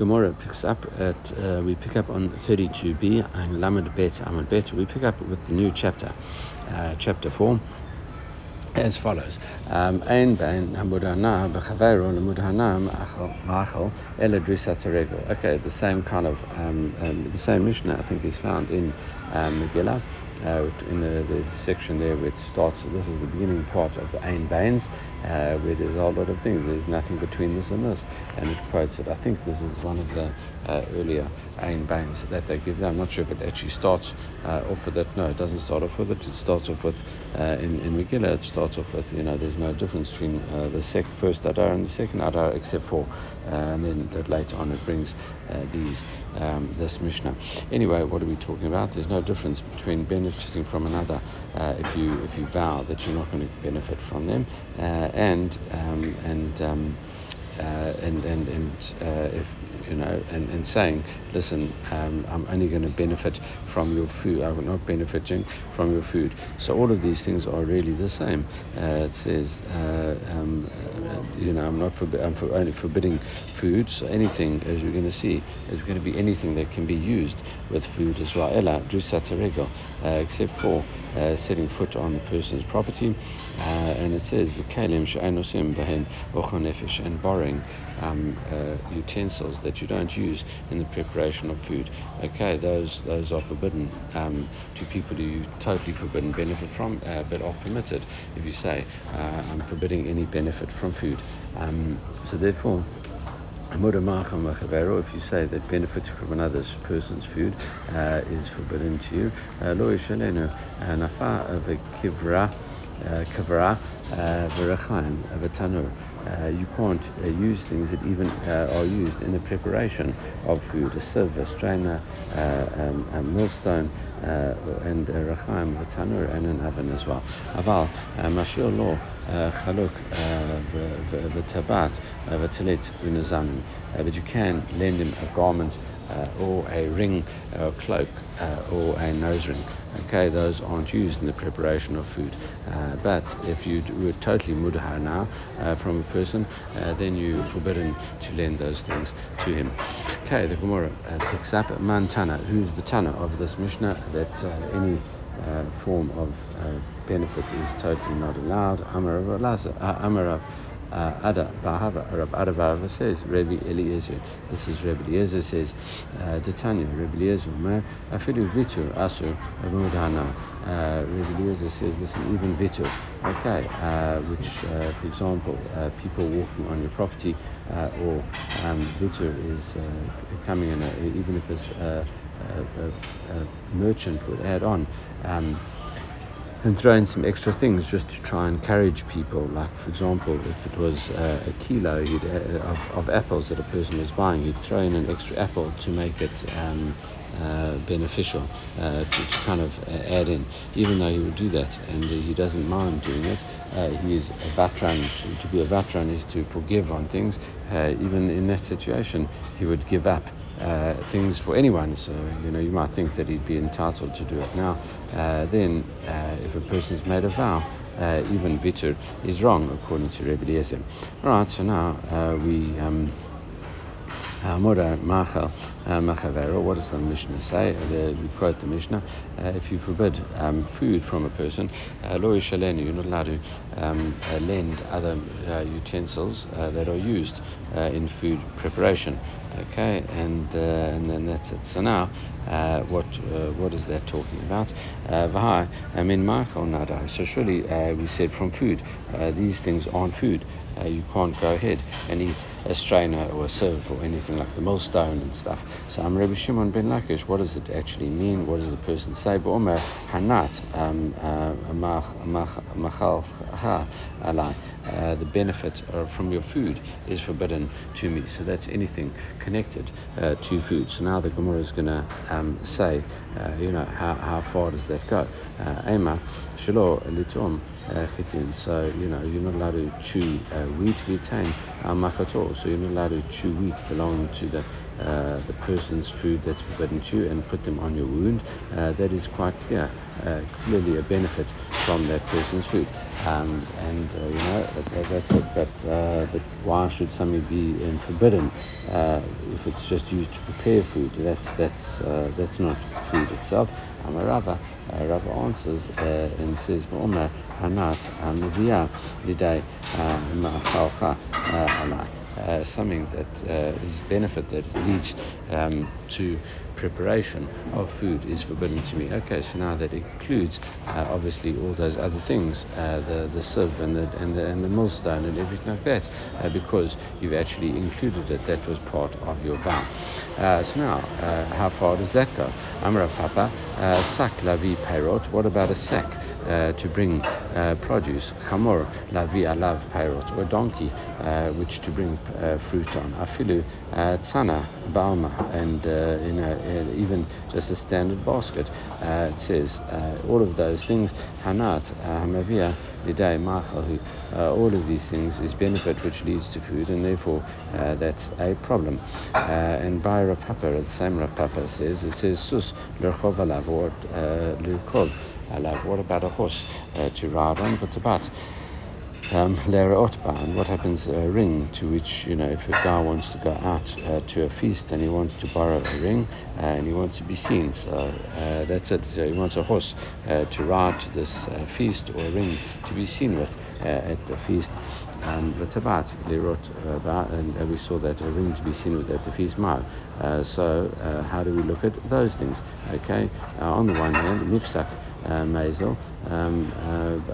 Gemara picks up at uh, we pick up on 32b and Lamed Bet Amud Bet. We pick up with the new chapter, uh, chapter four, as follows: um, Ein ben Okay, the same kind of um, um, the same Mishnah I think is found in um, Megillah. Uh, in the, a section there which starts. This is the beginning part of the Ein Bains, uh, where there's a whole lot of things. There's nothing between this and this, and it quotes it. I think this is one of the uh, earlier Ein Bains that they give. I'm not sure if it actually starts uh, off with it. No, it doesn't start off with it. It starts off with uh, in in Megillah. It starts off with you know there's no difference between uh, the sec- first Adar and the second Adar except for, and then later on it brings these um, this Mishnah. Anyway, what are we talking about? There's no difference between benefiting from another uh, if you if you vow that you're not going to benefit from them, uh, and um, and um, uh, and and and uh, if you know, and, and saying, listen, um, I'm only going to benefit from your food. I'm not benefiting from your food. So all of these things are really the same. Uh, it says, uh, um, uh, you know, I'm not forbi- I'm for only forbidding food. So anything, as you're going to see, is going to be anything that can be used with food as well. Ella, uh, except for setting foot on the person's property. And it says, and borrowing um, uh, utensils that you don't use in the preparation of food. Okay, those those are forbidden um, to people who you totally forbidden benefit from, uh, but are permitted if you say, uh, I'm forbidding any benefit from food. Um, so therefore, if you say that benefit from another person's food uh, is forbidden to you, yishalenu nafa kivra kavra v'rechaim v'tanur. Uh, you can't uh, use things that even uh, are used in the preparation of food, a sieve, a strainer, uh, um, a millstone, uh, and a rachaim, a tanur, and an oven as well. Aval, mashir lo chaluk v'tabat v'talit unazamin. But you can lend him a garment or a ring, or cloak, or a nose ring. Okay, those aren't used in the preparation of food. Uh, but if you were totally mudahar now uh, from a person, uh, then you're forbidden to lend those things to him. Okay, the Gemara uh, picks up Man Tana, who's the Tana of this Mishnah, that uh, any uh, form of benefit is totally not allowed. Amar Amarav uh, Ada bar Ahava, Rab Ada bar Ahava says, Rabbi Eliezer. This is Rabbi Eliezer says, Detanya, Rabbi Eliezer, Afidu Vitur Asur Mudhana. Uh, Rabbi Eliezer says, listen, even Vitur, okay, uh, which, uh, for example, uh, people walking on your property, uh, or um, Vitur is uh, coming in, a, even if it's a, a, a, merchant would add on. Um, and throw in some extra things just to try and encourage people. Like, for example, if it was uh, a kilo uh, of, of, apples that a person was buying, he'd throw in an extra apple to make it um, uh, beneficial, uh, to, to, kind of uh, add in. Even though he would do that and he doesn't mind doing it, uh, he is a vatran. To, to, be a vatran is to forgive on things. even in that situation, he would give up uh, things for anyone. So, you know, you might think that he'd be entitled to do it now. Uh, then, uh, if a person's made a vow, uh, even Vitur is wrong, according to Rebbe. Right, so now uh, we. Um, Mora Machal what does the Mishnah say? The, we quote the Mishnah uh, if you forbid um, food from a person, Lo Shalenu, you're not allowed to um, lend other uh, utensils uh, that are used in food preparation. Okay, and uh, and then that's it. So now, uh, what uh, what is that talking about? Vahai, I mean, Michael Nadai. So surely we said from food, these things aren't food. Uh, you can't go ahead and eat a strainer or a sieve or anything like the millstone and stuff. So I'm Rabbi Shimon ben Lakish. What does it actually mean? What does the person say? Omer hanat um, machal alai. Uh, the benefit from your food is forbidden to me. So that's anything connected uh, to food. So now the Gemara is going to um, say, uh, you know, how, how far does that go? Uh, Ema shelo litom chitin. So you know, you're not allowed to chew wheat vitain makator. So you're not allowed to chew wheat belonging to the uh, the person's food that's forbidden to you and put them on your wound. Uh, that is quite clear, uh, clearly a benefit from that person's food. Um, and uh, you know that, that's it. But uh, but why should something be um, forbidden uh, if it's just used to prepare food? That's that's that's not food itself. Uh, Rava answers uh, and says, "Omer hanat amivia liday ma'achalcha alai." Uh, something that uh, is benefit that leads um, to preparation of food is forbidden to me. Okay, so now that includes uh, obviously all those other things, uh, the the sieve and the and the, and the millstone and everything like that, uh, because you've actually included it. That was part of your vow. Uh, so now, uh, how far does that go? Amra Papa, uh, sak lavi payrot. What about a sack to bring produce? Chamor lavi alav payrot, or donkey, which to bring fruit on. Afilu tzana balma, and in a uh, even just a standard basket. Uh, it says uh, all of those things, hanat, uh, hamavia, liday, machahu, uh, all of these things is benefit which leads to food, and therefore uh, that's a problem. and by Rav Papa, the same Papa says, it says sus lurchov alav or lurkov alav. What about a horse to ride on? But about um, Lera Otban, what happens a ring to which, you know, if a guy wants to go out uh, to a feast and he wants to borrow a ring uh, and he wants to be seen, so uh, that's it. So he wants a horse uh, to ride to this uh, feast or a ring to be seen with uh, at the feast. Um, the Tabat, they wrote about, and we saw that a ring to be seen with at the feast mile. so, how do we look at those things? Okay, on the one hand, Nifsak Mazel, um,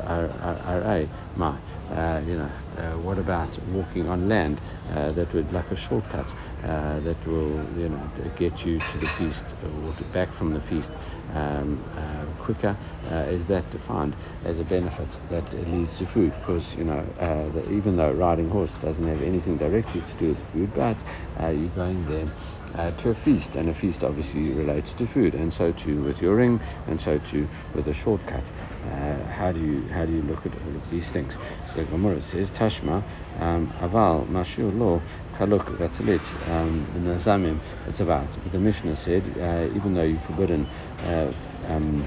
RA, Ma. Uh, you know, uh, what about walking on land uh, that would like a shortcut uh, that will you know get you to the feast or to back from the feast um, uh, quicker? Uh, is that defined as a benefit that leads to food? Because you know, the, even though riding horse doesn't have anything directly to do with food, but you're going there uh, to a feast, and a feast obviously relates to food, and so too with your ring, and so too with a shortcut. Uh, how do you how do you look at all of these things? So the Gemara says Tashma um, Aval Mashur Lo Kaluk Vatalit um, Nazamim. It's about. But the Mishnah said uh, even though you're forbidden. Uh, um,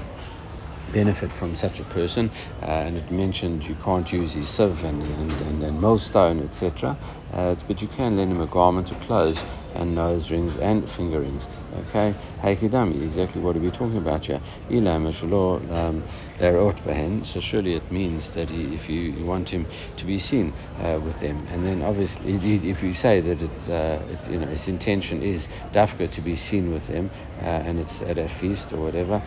benefit from such a person, uh, and it mentioned you can't use his sieve and, and, and, and millstone, etc. Uh, but you can lend him a garment of clothes and nose rings and finger rings. Okay, Haikidami, exactly what are we talking about here? Ilam Um, so surely it means that he, if you, you, want him to be seen uh, with them, and then obviously if you say that it's, uh, it, you know, his intention is dafka to be seen with them, uh, and it's at a feast or whatever,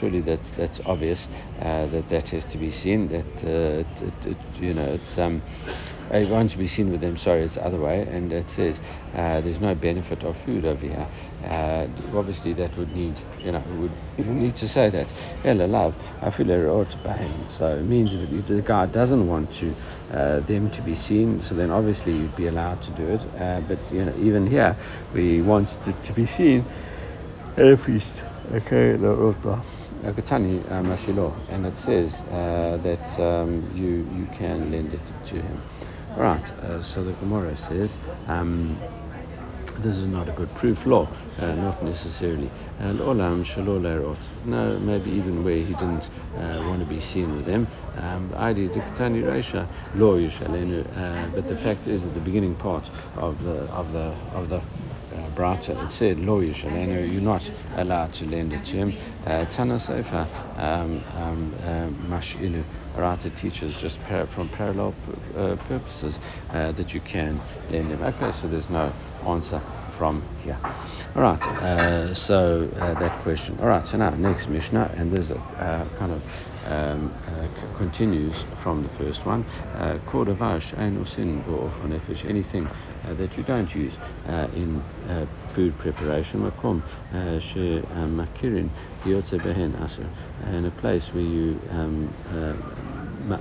surely that's that's obvious uh, that that has to be seen. That uh, it, it, you know it's um, wants to be seen with them. Sorry, it's the other way, and it says uh, there's no benefit of food over here. Uh, obviously, that would need, you know, would need to say that. Ella love, I feel. So it means if the guy doesn't want to uh, them to be seen, so then obviously you'd be allowed to do it. Uh, but you know, even here, we want it to be seen. Okay, Akatani Mashilo, and it says uh, that um, you you can lend it to him. Right, uh, so the Gemara says, um, this is not a good proof law, uh, not necessarily. Shalolerot. No, maybe even where he didn't uh, want to be seen with them. Um. Uh, but the fact is, that the beginning part of the of the of the uh, Brata, it said, Lo Yishalenu, you're not allowed to lend it to him. Uh, Tana Sefer, um, um, uh, Mashilu, Rata teaches just par- from parallel uh, purposes uh, that you can lend him. Okay, so there's no answer from here. All right, uh, so uh, that question. All right, so now next Mishnah, and there's a kind of um, uh, continues from the first one. Kodavash usin nefesh, anything uh, that you don't use uh, in uh, food preparation. Makom she makirin yotze behen aser, in a place where you um,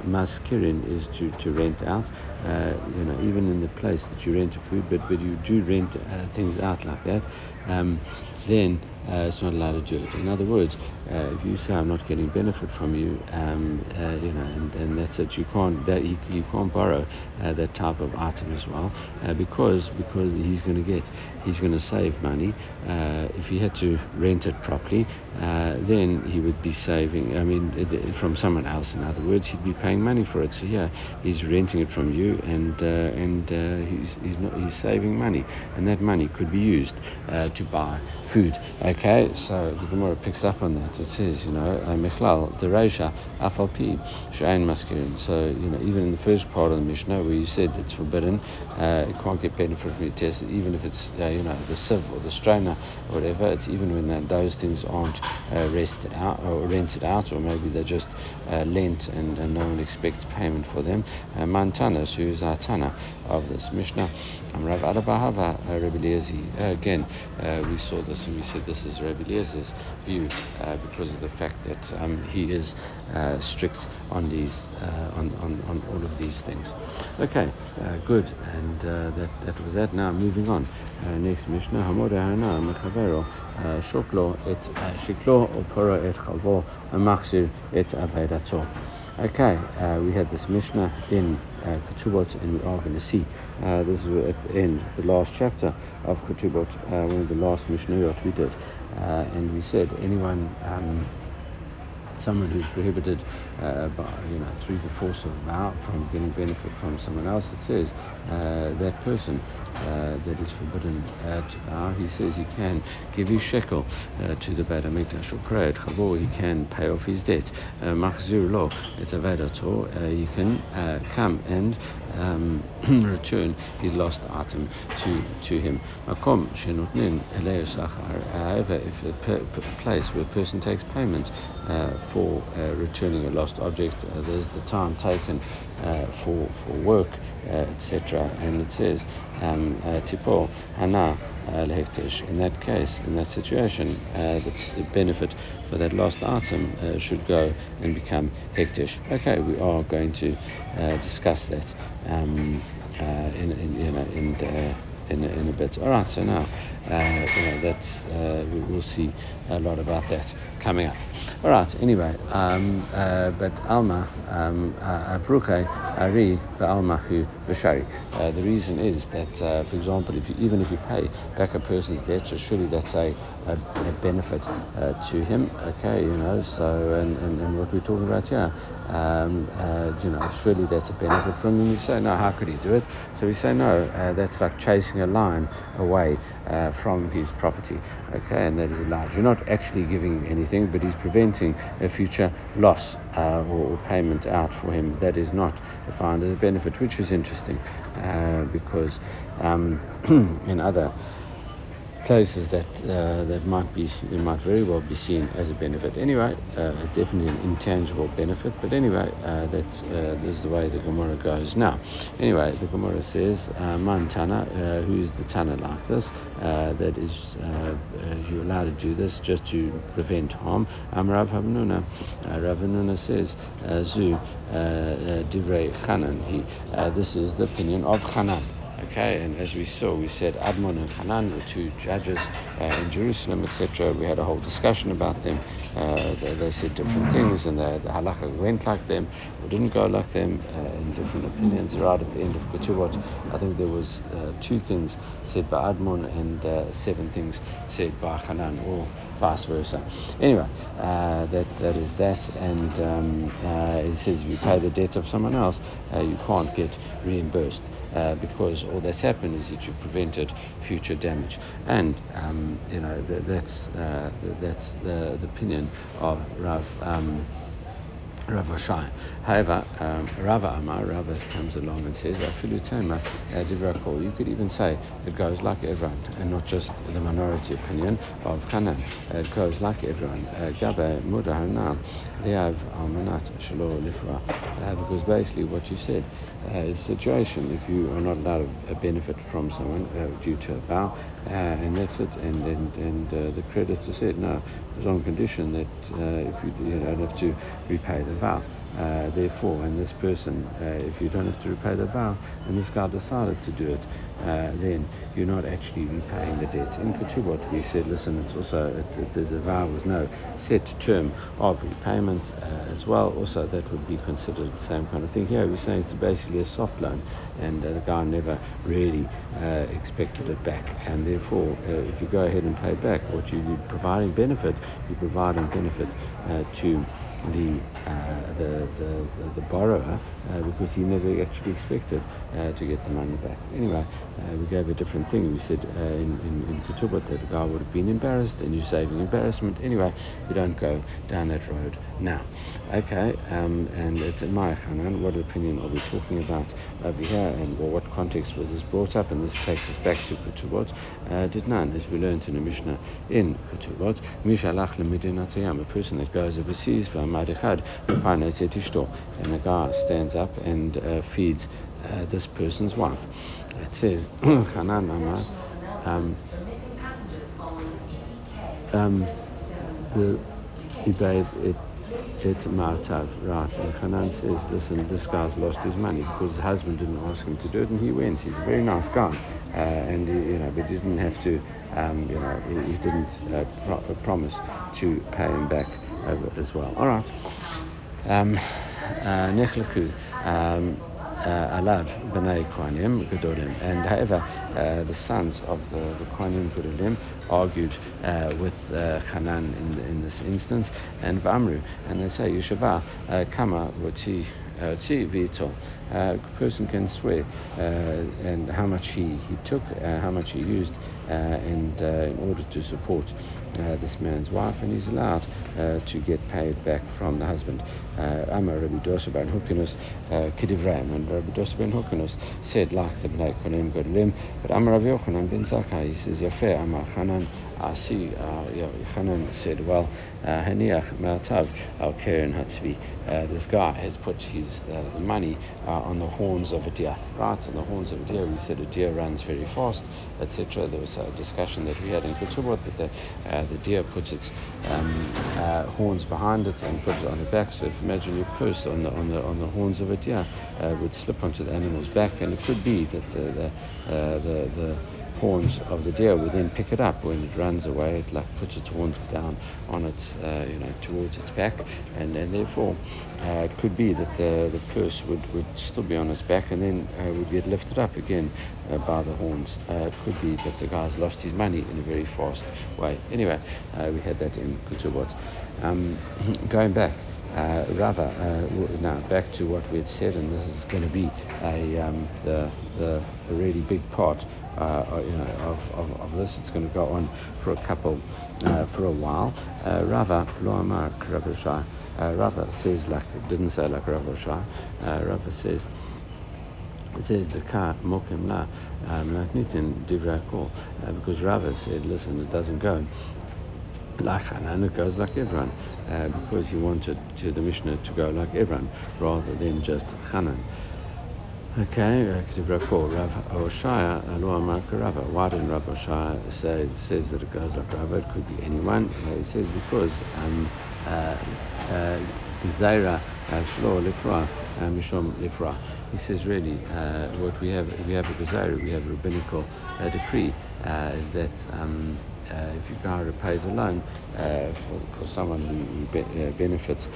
maskirin is to, to rent out. Uh, you know, even in the place that you rent a food, but but you do rent uh, things out like that. Um, then uh, it's not allowed to do it. In other words, uh, if you say I'm not getting benefit from you, um, uh, you know, and, and, that's it. You can't that you, you can't borrow uh, that type of item as well uh, because because he's going to get he's going to save money. Uh, if he had to rent it properly, then he would be saving. I mean, from someone else. In other words, he'd be paying money for it. So yeah, he's renting it from you, and and he's he's, not, he's saving money, and that money could be used to buy food. Okay, so the Gemara picks up on that. It says, you know, Michlal Dereisha Afalpi Shain Maskirin. So, you know, even in the first part of the Mishnah where you said it's forbidden, uh, you can't get benefit from your test, even if it's, uh, you know, the sieve or the strainer or whatever, it's even when that, those things aren't uh, out or rented out, or maybe they're just uh, lent and, and, no one expects payment for them. Uh, Mantanas, who is our Tana of this Mishnah, Rav uh, uh, again, uh, we saw this and we said this is Rabbi Eliezer's view uh, because of the fact that um, he is uh, strict on these, uh, on, on, on all of these things. Okay, good, and that, that was that. Now moving on. next Mishnah, Hamor Hana Mechavero, Shoklo et Shiklo Opora et Chalvo, Machzir et Avedato. Okay, uh, we had this Mishnah in uh, Ketubot, and we are going to see uh, this is the end, the last chapter of Ketubot, uh, one of the last Mishnayot we did, uh, and we said anyone. Um, someone who's prohibited uh, by, you know, through the force of vow from getting benefit from someone else, it says uh, that person uh, that is forbidden uh, to vow, he says he can give his shekel uh, to the Beit HaMikdash or pray at Chavor, he can pay off his debt. Uh, Machzir lo, it's a vedator, you can come and um, return his lost item to, to him. However, if a place where a person takes payment uh, for uh, returning a lost object, uh, there's the time taken uh, for, for work, etc. And it says, um, Tipo Hana in that case, in that situation, uh, the, benefit for that lost item uh, should go and become hektish. Okay, we are going to uh, discuss that um, in, in, you know, in, in, in, a bit. All right, so now you know, that's, we will see a lot about that coming up. All right. Anyway, um, uh, but Alma um, uh, Avruke Ari Almahu Bashari. Uh, the reason is that, uh, for example, if you, even if you pay back a person's debt, so surely that's a, a, a benefit uh, to him. Okay, you know. So and, and, and what we're talking about here, um, uh, you know, surely that's a benefit from him. You say, no, how could he do it? So we say, no, that's like chasing a lion away from his property. Okay, and that is allowed. You're not actually giving anything, but he's preventing a future loss uh, or, payment out for him. That is not defined as a benefit, which is interesting uh, because um, in other places that uh, that might be it might very well be seen as a benefit. Anyway, uh, definitely an intangible benefit. But anyway, uh, that's uh, this is the way the Gemara goes. Now, anyway, the Gemara says, uh, "Man Tana, uh, who's the Tana like this? that is, you're allowed to do this just to prevent harm." Um, Rav Rav Havnuna says, "Zu divrei Chanan." He, this is the opinion of Chanan. Okay, and as we saw, we said Admon and Hanan were two judges uh, in Jerusalem, etc. We had a whole discussion about them. Uh, they, they, said different things, and the, the halakha went like them or didn't go like them uh, in different opinions. Right at the end of Ketubot, I think there was uh, two things said by Admon and uh, seven things said by Hanan, or vice versa. Anyway, uh, that that is that, and um, uh, he says if you pay the debt of someone else, uh, you can't get reimbursed uh, because all that's happened is that you've prevented future damage, and um, you know th- that's uh, that's the, the opinion of Rav. Um, Rav. However, um, Amar, Rava comes along and says, Afilutema Divrakol. You could even say it goes like everyone, and not just the minority opinion of Hanan. It goes like everyone. Gabe Mudahana, Liav Almanat Shalo Lifra. Because basically what you said uh, is a situation if you are not allowed a benefit from someone uh, due to a vow, uh, and that's it, and, and, and uh, the creditor said, no, it was on condition that uh, if you, you don't have to repay the vow. Uh, therefore, and this person, uh, if you don't have to repay the vow, and this guy decided to do it, uh, then you're not actually repaying the debt. In Ketubot, we said, listen, it's also, it, it, there's a vow with no set term of repayment uh, as well. Also, that would be considered the same kind of thing. Here, we're saying it's basically a soft loan, and uh, the guy never really uh, expected it back. And therefore, if you go ahead and pay back, what you're providing benefit, you're providing benefit to the, uh, the, the, the, borrower uh, because he never actually expected uh, to get the money back. Anyway, uh, we gave a different thing. We said uh, in, in, in Ketubot that the guy would have been embarrassed and you're saving embarrassment. Anyway, we don't go down that road now. Okay, um, and it's in my Hanan, what opinion are we talking about over here and well, what context was this brought up? And this takes us back to Ketubot. Uh, did none, as we learned in the Mishnah in Ketubot, Mishalach a person that goes overseas from Madechad, and the guy stands up and uh, feeds uh, this person's wife. It says, Hanan um, um, he bade it, it Martav, right? And Hanan says, listen, this guy's lost his money because his husband didn't ask him to do it, and he went. He's a very nice guy, uh, and he, you know, but he didn't have to, um, you know, he, he didn't uh, pro- promise to pay him back as well. All right. Um, uh, um, uh, alav b'nei kohanim gedolim. And however, uh, the sons of the, the kohanim gedolim argued uh, with uh, in, in this instance, and Vamru, and they say Yeshava uh, kama Uh, v'ti vito. Uh, a person can swear uh, and how much he, he took, uh, how much he used, uh, and uh, in order to support this man's wife, and he's allowed to get paid back from the husband. And Rabbi Dosa ben Hukinus said like the but Amar Rabbi Yochanan ben he says, Amar Hanan, see, uh, Yochanan said, well, Haniach Matav al Keren Hatzvi, this guy has put his uh, the money uh, on the horns of a deer. Right, on the horns of a deer, we said a deer runs very fast, etc. There was a discussion that we had in Ketubot that the, uh, the deer puts its um, uh, horns behind it and puts it on the back. So if imagine your purse on the on the on the horns of a deer uh, would slip onto the animal's back, and it could be that the the, uh, the, the horns of the deer would then pick it up when it runs away. It like puts its horns down on its, uh, you know, towards its back, and, and therefore uh, it could be that the, the purse would, would still be on its back and then uh, would get lifted up again uh, by the horns. Uh, it could be that the guy's lost his money in a very fast way. Anyway, uh, we had that in Ketubot. Um, going back, uh, rather, uh, now back to what we had said, and this is going to be a um, the, the, the really big part uh, uh, you know, of, of, of, this. It's going to go on for a couple, uh, for a while. Uh, Rava lo amar Rava Rava says like didn't say like Rava Shai. Rava says. It says the car mokim la nitin divrakol because Rava said, listen, it doesn't go like Hanan, it goes like everyone, uh, because he wanted to the Mishnah to go like everyone rather than just Hanan. Okay, Rav Oshaya, Amar Rava. Why didn't Rav Oshaya say says that it goes like Rava? It could be anyone. Uh, he says because um, uh, uh, Zaira Shlo Lifra Mishom Lifra. He says really uh, what we have we have a Gezaira, we have a rabbinical uh, decree uh, is that. Um, uh, if your guy repays a loan uh, for, for someone who, be, uh, benefits,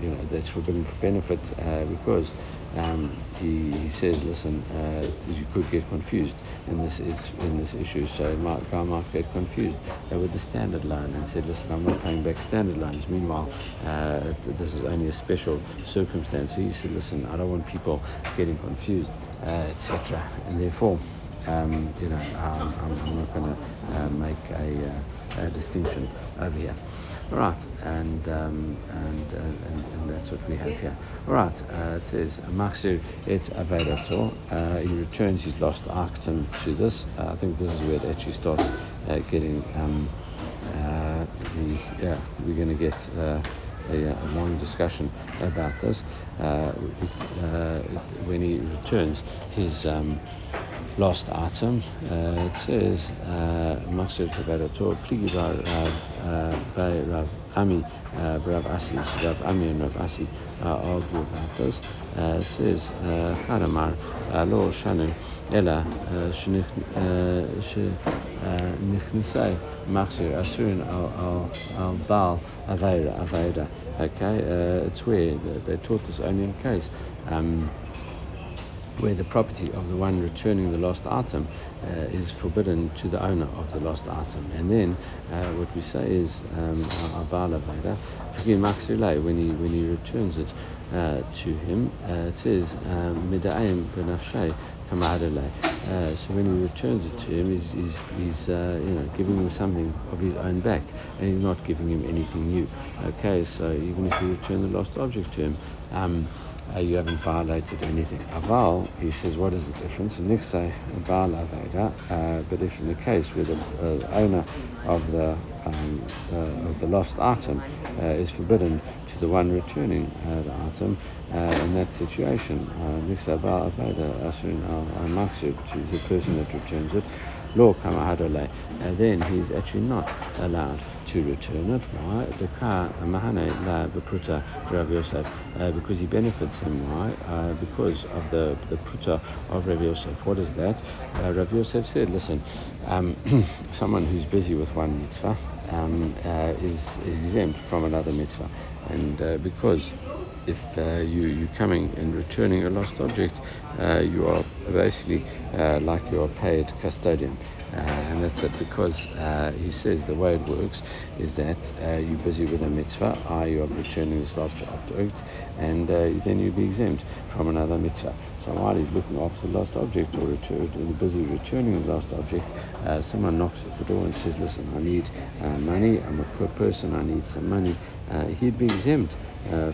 you know, that's forbidden for benefit because um, he, he says, listen, uh, you could get confused in this is in this issue. So my guy might get confused uh, with the standard loan and said, listen, I'm not paying back standard loans. Meanwhile, uh, this is only a special circumstance. So he said, listen, I don't want people getting confused, uh, etc. And therefore, um, you know, I'm, I'm, not going to uh, make a, uh, a distinction over here. All right, and, um, and, uh, and, and that's what we have here. All right, uh, it says Machzir et Avedato. Uh, he returns his lost item to this. Uh, I think this is where it actually starts getting um, the yeah. We're going to get. A, a, long discussion about this uh, when he returns his um, lost item. Uh, it says, Maksud Ami, uh, Rav Asi, Rav Ami and Rav Asi uh, argue about this. Uh, it says, Charamar, Lo Shanim, Ela, Shnichnasai, Machzir, Asurin al Baal, Aveira, Aveira. Okay, uh, it's weird. they taught this only in case. Um, where the property of the one returning the lost item uh, is forbidden to the owner of the lost item. And then uh, what we say is um, Abala Veda, when he when he returns it uh, to him, uh, it says um, Mida'im Benafshay uh, so when he returns it to him, he's, he's, he's uh, you know, giving him something of his own back, and he's not giving him anything new. Okay, so even if you return the lost object to him, um, uh, you haven't violated anything. Aval, he says, what is the difference? Niksay Aval Aveda, uh, but if in the case where the uh, owner of the um, uh, of the lost item uh, is forbidden to the one returning uh, the item, in that situation, Niksay Aval Aveda, Asrin al Maksud, to the person that returns it, law kamahadole, then he's actually not allowed to return it. Why? The car mahane la bepruta Rav Yosef uh, because he benefits him. Why? Uh, because of the the pruta of Rav Yosef. What is that? Uh, Rav Yosef said, listen, um, someone who's busy with one mitzvah um, uh, is is exempt from another mitzvah, and uh, because if uh, you, you're coming and returning a lost object, uh, you are basically uh, like you're paid custodian. Uh, and that's it because uh, he says the way it works is that uh, you're busy with a mitzvah, i.e., of returning this lost object, and then you'll be exempt from another mitzvah. So while he's looking after the lost object or return, busy returning the lost object, someone knocks at the door and says, Listen, I need money, I'm a poor person, I need some money. he'd be exempt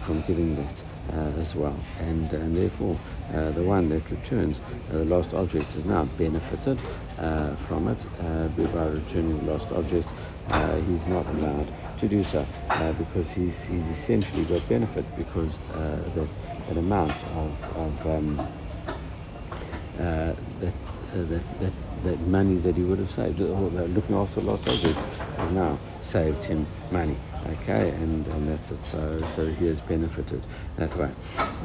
from giving that uh, as well. And, and therefore, uh, the one that returns the lost object is now benefited from it by returning the lost object. he's not allowed to do so because he's, he's essentially got benefit because that, that amount of, of um, uh, that, uh, that, that, that money that he would have saved, looking after lost object, has now saved him money. Okay, and, and that's it. So, so he has benefited that way.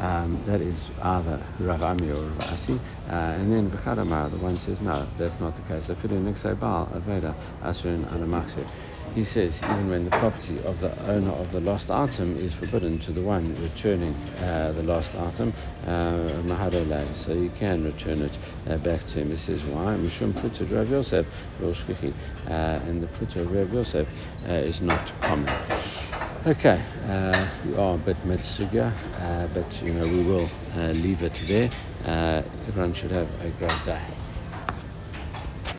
Um, that is either Rav Ami or Rav Asi. Uh, and then V'chadamar, the one says, no, that's not the case. Afidu Niksei Baal Aveda Asrin Alamaksir. He says, even when the property of the owner of the lost item is forbidden to the one returning uh, the lost item, uh, so you can return it uh, back to him. He says, why? Mishum Plitzud Rav Yosef, uh, and the of Rav Yosef uh, is not common. Okay, uh, we are a bit mid-suga, uh, but you know we will uh, leave it there. Uh, everyone should have a great day.